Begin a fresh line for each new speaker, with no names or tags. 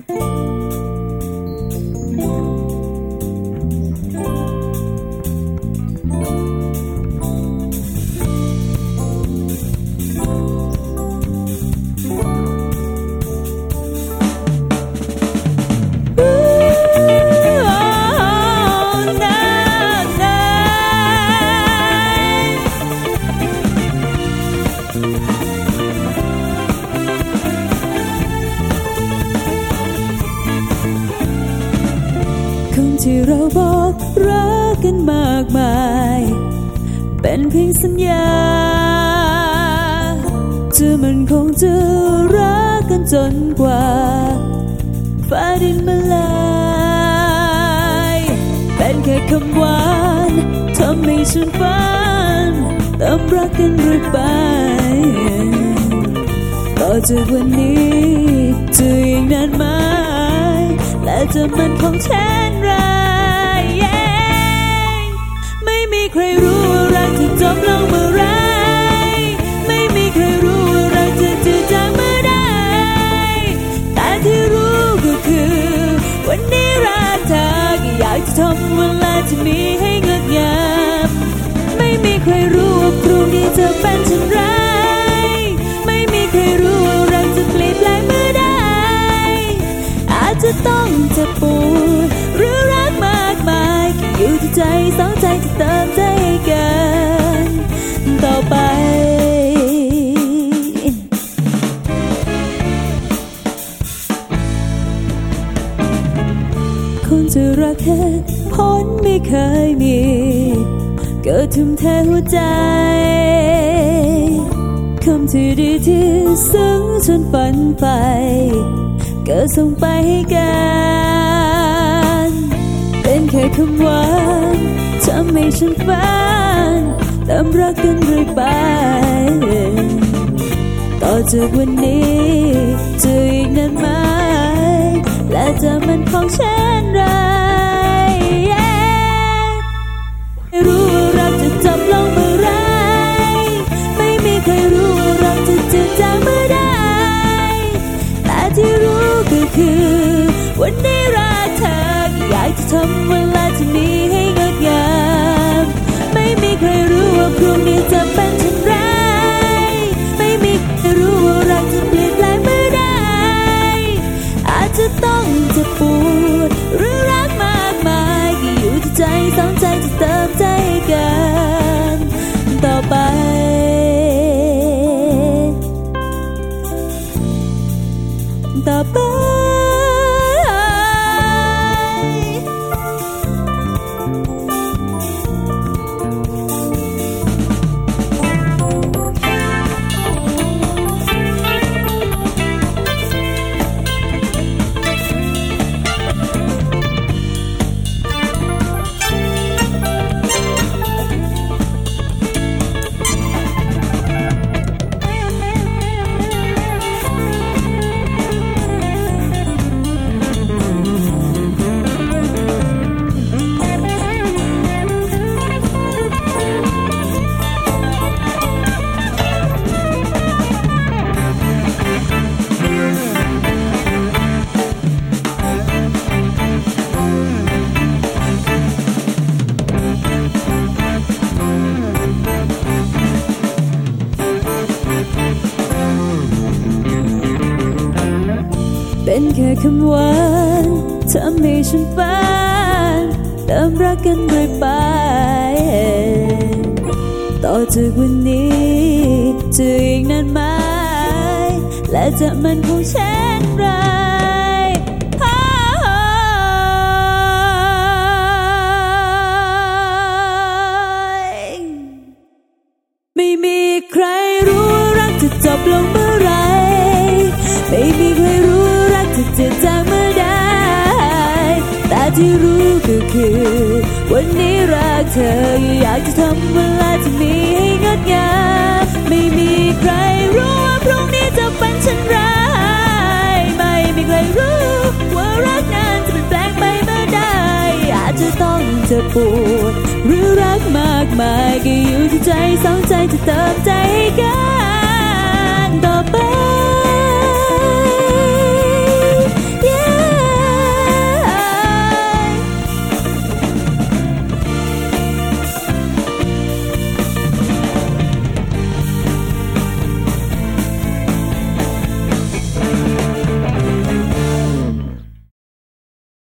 คำ ที่เราบอกรักกันมากมาย เป็นเพียงสัญญาจะมันคงจะรักกันจนกว่าฟ้าดินมาลายเป็นแค่คำหวานทำให้ฉันฝันติมรักกันเรื่อยไปต่อจากวันนี้จะอีกนานไหมและจะมันคงเช่น ใครรู้ว่ารักจะจบลงเมื่อไร ไม่มีใครรู้ว่ารักจะจืดจางเมื่อใดแต่ที่รู้ก็คือ วันนี้รักเธอก็อยากจะทำเวลาที่มีให้งดงาม ไม่มีใครรู้ว่าพรุ่งนี้จะเป็นเช่นไร ไม่มีใครรู้ว่ารักจะเปลี่ยนแปลงเมื่อใดอาจจะต้องเจ็บปวดหรือรักมากมายแค่อยู่ที่ใจสองใจที่เติมใจให้กันต่อ ไปคนจะรักแค่พ้นไม่เคยมี เกิดทุ่มเทหัวใจ คำที่ดีที่ซึ้งจนฝันไป เกิดส่งไปให้กันเป็นแค่คำหวานทำให้ฉันฝัน เติมรักกันเรื่อยไป ต่อจากวันนี้จะอีกนานไหม และจะมันของเช่นไรไม่รู้ว่ารักจะจบลงเมื่อไร ไม่มีใครรู้ว่ารักจะจืดจางเมื่อใดแต่ที่รู้ก็คือ วันนี้รักเธออยากจะทำเวลาที่มี พรุ่งนี้จะเป็นเช่นไร ไม่มีใครรู้ว่ารักจะเปลี่ยนแปลงเมื่อใดอาจจะต้องเจ็บปวดหรือรักมากมายก็อยู่ที่ใจสองใจจะเติมใจกันต่อไปต่อไป เป็นแค่คำหวานทำให้ฉันฝันเติมรักกันเรื่อยไป ต่อจากวันนี้จะอีกนานไหมและจะมันคงเช่นไร ที่รู้ก็คือ วันนี้รักเธออยากจะทำเวลาที่มีให้งดงามไม่มีใครรู้ว่าพรุ่งนี้จะเป็นเช่นไรไม่มีใครรู้ว่ารักนั้นจะเปลี่ยนแปลงไปเมื่อใดอาจจะต้องเจ็บปวดหรือรักมากมายก็อยู่ที่ใจสองใจจะเติมใจให้กัน